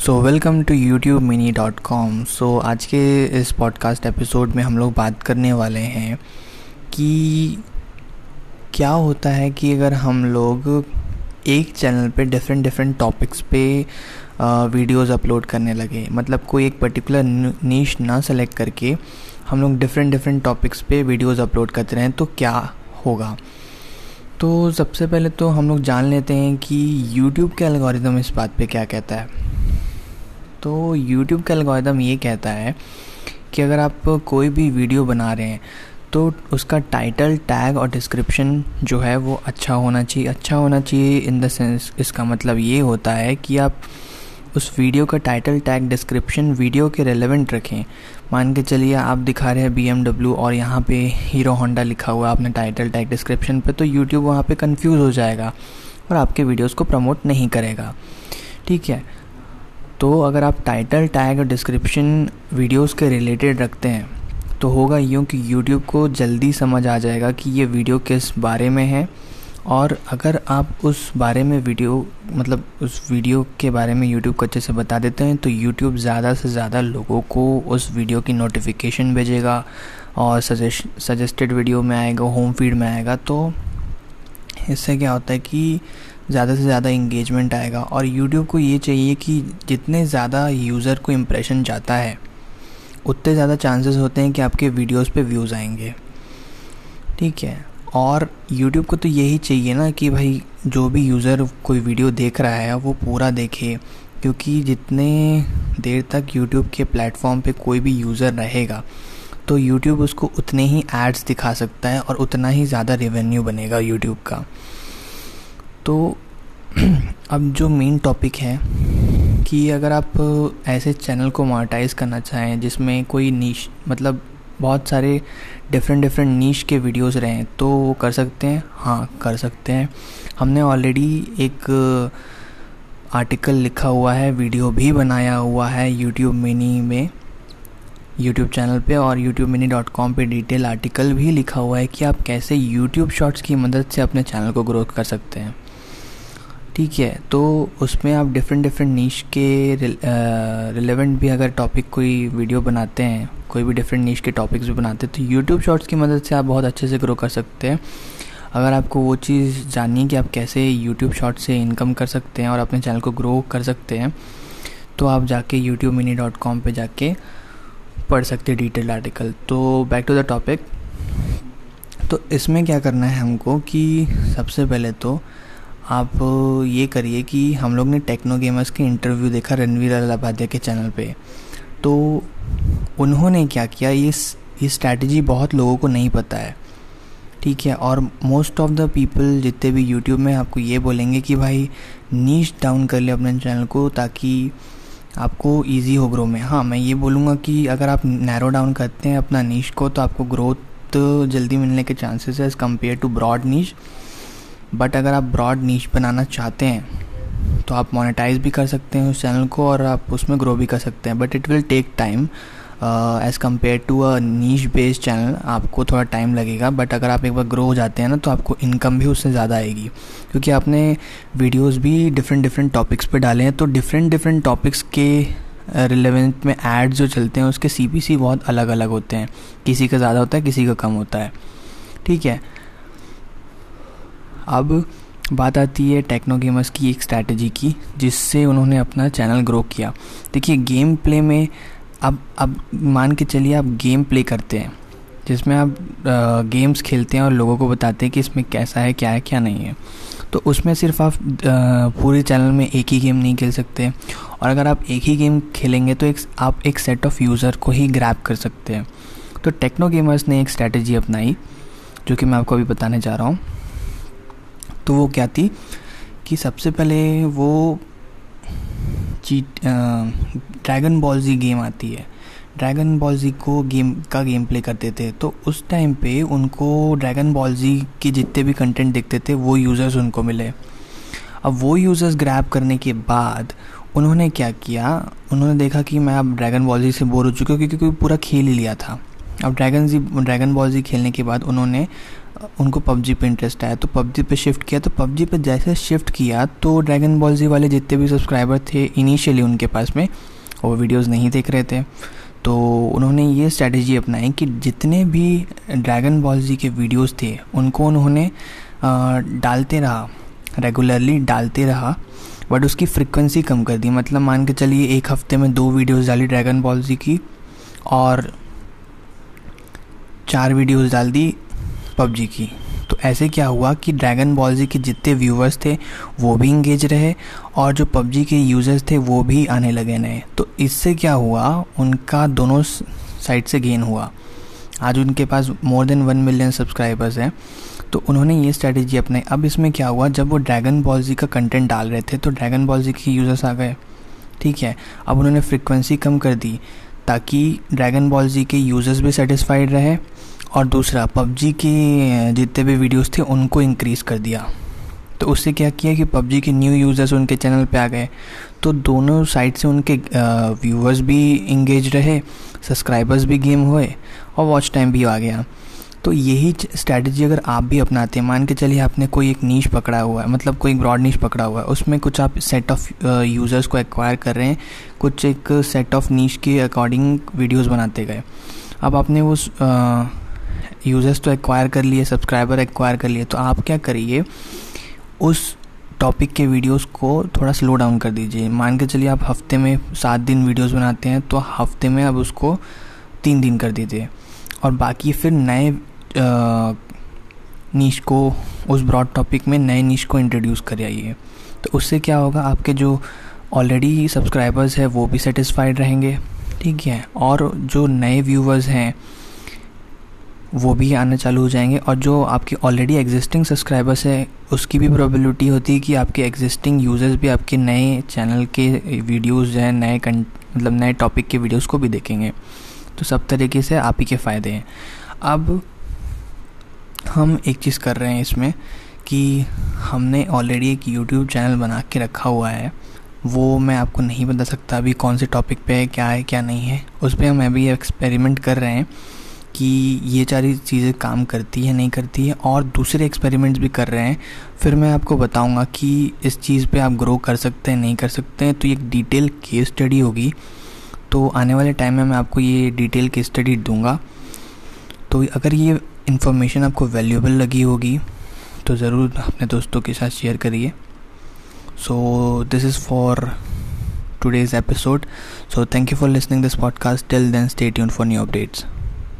So welcome to YouTube mini dot com so आज के इस पॉडकास्ट एपिसोड में हम लोग बात करने वाले हैं कि क्या होता है कि अगर हम लोग एक चैनल पे डिफरेंट डिफरेंट टॉपिक्स पे वीडियोस अपलोड करने लगे मतलब कोई एक पर्टिकुलर नीश ना सेलेक्ट करके हम लोग डिफरेंट डिफरेंट टॉपिक्स पे वीडियोस अपलोड करते रहें तो क्या होगा? तो सबसे पहले तो हम लोग जान लेते हैं कि यूट्यूब के एल्गोरिदम इस बात पे क्या कहता है। तो यूट्यूब का एल्गोरिदम ये कहता है कि अगर आप कोई भी वीडियो बना रहे हैं तो उसका टाइटल टैग और डिस्क्रिप्शन जो है वो अच्छा होना चाहिए। अच्छा होना चाहिए इन द सेंस इसका मतलब ये होता है कि आप उस वीडियो का टाइटल टैग डिस्क्रिप्शन वीडियो के रेलेवेंट रखें। मान के चलिए आप दिखा रहे हैं बी और यहाँ पे हीरो होंडा लिखा हुआ आपने टाइटल टैग डिस्क्रिप्शन पे तो यूट्यूब वहाँ पे कंफ्यूज हो जाएगा और आपके वीडियोस को प्रमोट नहीं करेगा। ठीक है? तो अगर आप टाइटल टैग और डिस्क्रिप्शन वीडियोस के रिलेटेड रखते हैं तो होगा यूँ कि यूट्यूब को जल्दी समझ आ जाएगा कि ये वीडियो किस बारे में है। और अगर आप उस बारे में वीडियो मतलब उस वीडियो के बारे में यूट्यूब को अच्छे से बता देते हैं तो यूट्यूब ज़्यादा से ज़्यादा लोगों को उस वीडियो की नोटिफिकेशन भेजेगा और सजेस्ट सजेस्टेड वीडियो में आएगा होम फ़ीड में आएगा। तो इससे क्या होता है कि ज़्यादा से ज़्यादा इंगेजमेंट आएगा। और यूट्यूब को ये चाहिए कि जितने ज़्यादा यूज़र को इम्प्रेशन जाता है, उतने ज़्यादा चांसेस होते हैं कि आपके वीडियोस पे व्यूज़ आएँगे। ठीक है? और यूट्यूब को तो यही चाहिए ना कि भाई, जो भी यूज़र कोई वीडियो देख रहा है, वो पूरा देखे। क्योंकि जितने देर तक यूट्यूब के प्लेटफॉर्म पे कोई भी यूज़र रहेगा तो यूट्यूब उसको उतने ही एड्स दिखा सकता है और उतना ही ज़्यादा रेवेन्यू बनेगा यूट्यूब का। तो अब जो मेन टॉपिक है कि अगर आप ऐसे चैनल को मोनेटाइज करना चाहें, जिसमें कोई नीच मतलब बहुत सारे डिफरेंट डिफरेंट नीच के वीडियोस रहें तो वो कर सकते हैं। हाँ कर सकते हैं। हमने ऑलरेडी एक आर्टिकल लिखा हुआ है वीडियो भी बनाया हुआ है यूट्यूब मिनी में यूट्यूब चैनल पे, और यूट्यूब मिनी डॉट कॉम पर डिटेल आर्टिकल भी लिखा हुआ है कि आप कैसे यूट्यूब शॉर्ट्स की मदद से अपने चैनल को ग्रोथ कर सकते हैं। ठीक है तो उसमें आप डिफरेंट डिफरेंट नीच के रिलेवेंट भी अगर टॉपिक कोई वीडियो बनाते हैं, कोई भी डिफरेंट नीच के टॉपिक्स भी बनाते हैं तो यूट्यूब शॉर्ट्स की मदद से आप बहुत अच्छे से ग्रो कर सकते हैं। अगर आपको वो चीज़ जाननी है कि आप कैसे यूट्यूब शॉर्ट से इनकम कर सकते हैं और अपने चैनल को ग्रो कर सकते हैं तो आप जाके यूट्यूब मिनी डॉट कॉम पर जाके पढ़ सकते हैं डिटेल आर्टिकल तो बैक टू द टॉपिक तो इसमें क्या करना है हमको कि सबसे पहले तो आप ये करिए कि हम लोग ने टेक्नो गेमर्स के इंटरव्यू देखा रणवीर अलाबादिया के चैनल पे। तो उन्होंने क्या किया? ये ये स्ट्रैटेजी बहुत लोगों को नहीं पता है। ठीक है? और मोस्ट ऑफ़ द पीपल जितने भी यूट्यूब में आपको ये बोलेंगे कि भाई नीच डाउन कर ले अपने चैनल को ताकि आपको इजी हो ग्रो में। हाँ मैं ये बोलूँगा कि अगर आप नैरो डाउन करते हैं अपना नीच को तो आपको ग्रोथ जल्दी मिलने के चांसेस है as compare to broad niche but अगर आप ब्रॉड नीच बनाना चाहते हैं तो आप मोनेटाइज भी कर सकते हैं उस चैनल को और आप उसमें ग्रो भी कर सकते हैं। But it will take time as compare to a niche based channel आपको थोड़ा टाइम लगेगा। बट अगर आप एक बार ग्रो हो जाते हैं ना तो आपको इनकम भी उससे ज़्यादा आएगी। क्योंकि आपने वीडियोस भी डिफरेंट डिफरेंट टॉपिक्स पे डाले हैं तो डिफरेंट डिफरेंट टॉपिक्स के रिलेवेंट में एड्स जो चलते हैं, उसके सी बहुत अलग अलग होते हैं। किसी का ज़्यादा होता है, किसी का कम होता है। ठीक है? अब बात आती है टेक्नो गेमर्स की एक स्ट्रैटेजी की, जिससे उन्होंने अपना चैनल ग्रो किया। देखिए गेम प्ले में अब अब मान के चलिए आप गेम प्ले करते हैं, जिसमें आप गेम्स खेलते हैं और लोगों को बताते हैं कि इसमें कैसा है, क्या है, क्या नहीं है। तो उसमें सिर्फ़ आप पूरे चैनल में एक ही गेम नहीं खेल सकते। और अगर आप एक ही गेम खेलेंगे तो एक, आप एक सेट ऑफ़ यूज़र को ही ग्रैप कर सकते हैं। तो टेक्नो गेमर्स ने एक स्ट्रैटेजी अपनाई, जो कि मैं आपको अभी बताने जा रहा हूँ। तो वो क्या थी कि सबसे पहले वो cheat Dragon Ball Z game आती है। ड्रैगन बॉल जी को गेम का गेम प्ले करते थे। तो उस टाइम पे उनको ड्रैगन बॉल जी के जितने भी कंटेंट देखते थे, वो यूज़र्स उनको मिले। अब वो यूज़र्स ग्रैब करने के बाद उन्होंने क्या किया? उन्होंने देखा कि मैं अब ड्रैगन बॉल जी से बोर हो चुका हूँ, क्योंकि पूरा खेल ही लिया था। अब Dragon Z Dragon Ball Z खेलने के बाद उन्होंने उनको पबजी पे इंटरेस्ट आया तो पबजी पे शिफ्ट किया तो पबजी पे जैसे शिफ्ट किया तो ड्रैगन बॉल जी वाले जितने भी सब्सक्राइबर थे इनिशियली उनके पास में, वो वीडियोस नहीं देख रहे थे। तो उन्होंने ये स्ट्रेटजी अपनाई कि जितने भी ड्रैगन बॉल जी के वीडियोस थे, उनको उन्होंने डालते रहा रेगुलरली डालते रहा बट उसकी फ्रिक्वेंसी कम कर दी। मतलब मान के चलिए एक हफ़्ते में दो वीडियोस डाली ड्रैगन बॉल जी की, और चार वीडियोस डाल दी पबजी की। तो ऐसे क्या हुआ कि ड्रैगन बॉल जी के जितने व्यूवर्स थे, वो भी इंगेज रहे और जो पबजी के यूज़र्स थे, वो भी आने लगे नए। तो इससे क्या हुआ, उनका दोनों साइड से गेन हुआ। आज उनके पास more than one million subscribers हैं। तो उन्होंने ये स्ट्रैटेजी अपनाई। अब इसमें क्या हुआ, जब वो ड्रैगन बॉल जी का कंटेंट डाल रहे थे तो ड्रैगन बॉल जी के यूज़र्स आ गए। ठीक है, अब उन्होंने फ्रिक्वेंसी कम कर दी ताकि ड्रैगन बॉल जी के यूज़र्स भी सेटिस्फाइड रहे। और दूसरा, पबजी के जितने भी वीडियोस थे, उनको इंक्रीज़ कर दिया। तो उससे क्या किया कि पबजी के न्यू यूज़र्स उनके चैनल पे आ गए। तो दोनों साइड से उनके व्यूअर्स भी इंगेज रहे सब्सक्राइबर्स भी गेम हुए और वॉच टाइम भी आ गया। तो यही स्ट्रैटेजी अगर आप भी अपनाते हैं, मान के चलिए आपने कोई एक नीच पकड़ा हुआ है मतलब कोई ब्रॉड नीच पकड़ा हुआ है, उसमें कुछ आप सेट ऑफ़ यूज़र्स को एक्वायर कर रहे हैं, कुछ एक सेट ऑफ़ नीच के अकॉर्डिंग वीडियोस बनाते गए। अब आपने उस यूज़र्स तो एक्वायर कर लिए सब्सक्राइबर एक्वायर कर लिए तो आप क्या करिए, उस टॉपिक के वीडियोस को थोड़ा स्लो डाउन कर दीजिए। मान के चलिए आप हफ़्ते में सात दिन वीडियोस बनाते हैं तो हफ़्ते में अब उसको तीन दिन कर दीजिए। और बाकी फिर नए नीच को, उस ब्रॉड टॉपिक में नए नीच को इंट्रोड्यूस कर आइए। तो उससे क्या होगा, आपके जो ऑलरेडी सब्सक्राइबर्स हैं, वो भी सेटिस्फाइड रहेंगे। ठीक है? और जो नए व्यूवर्स हैं वो भी आना चालू हो जाएँगे और जो आपके ऑलरेडी एग्जिस्टिंग सब्सक्राइबर्स है, उसकी भी प्रोबेबिलिटी होती है कि आपके एग्जिस्टिंग यूज़र्स भी आपके नए चैनल के वीडियोस हैं, नए मतलब नए टॉपिक के वीडियोस को भी देखेंगे। तो सब तरीके से आप ही के फ़ायदे हैं। अब हम एक चीज़ कर रहे हैं इसमें कि हमने ऑलरेडी एक यूट्यूब चैनल बना के रखा हुआ है। वो मैं आपको नहीं बता सकता अभी कौन से टॉपिक पे है, क्या है, क्या नहीं है। उस पर हम अभी एक्सपेरिमेंट कर रहे हैं। कि ये सारी चीज़ें काम करती है, नहीं करती है और दूसरे एक्सपेरिमेंट्स भी कर रहे हैं। फिर मैं आपको बताऊँगा कि इस चीज़ पे आप ग्रो कर सकते हैं, नहीं कर सकते हैं तो ये एक डिटेल केस स्टडी होगी। तो आने वाले टाइम में मैं आपको ये डिटेल केस स्टडी दूँगा। तो अगर ये इन्फॉर्मेशन आपको वैल्यूएबल लगी होगी तो ज़रूर अपने दोस्तों के साथ शेयर करिए। So this is for today's episode. So, thank you for listening this podcast. Till then, stay tuned for new updates.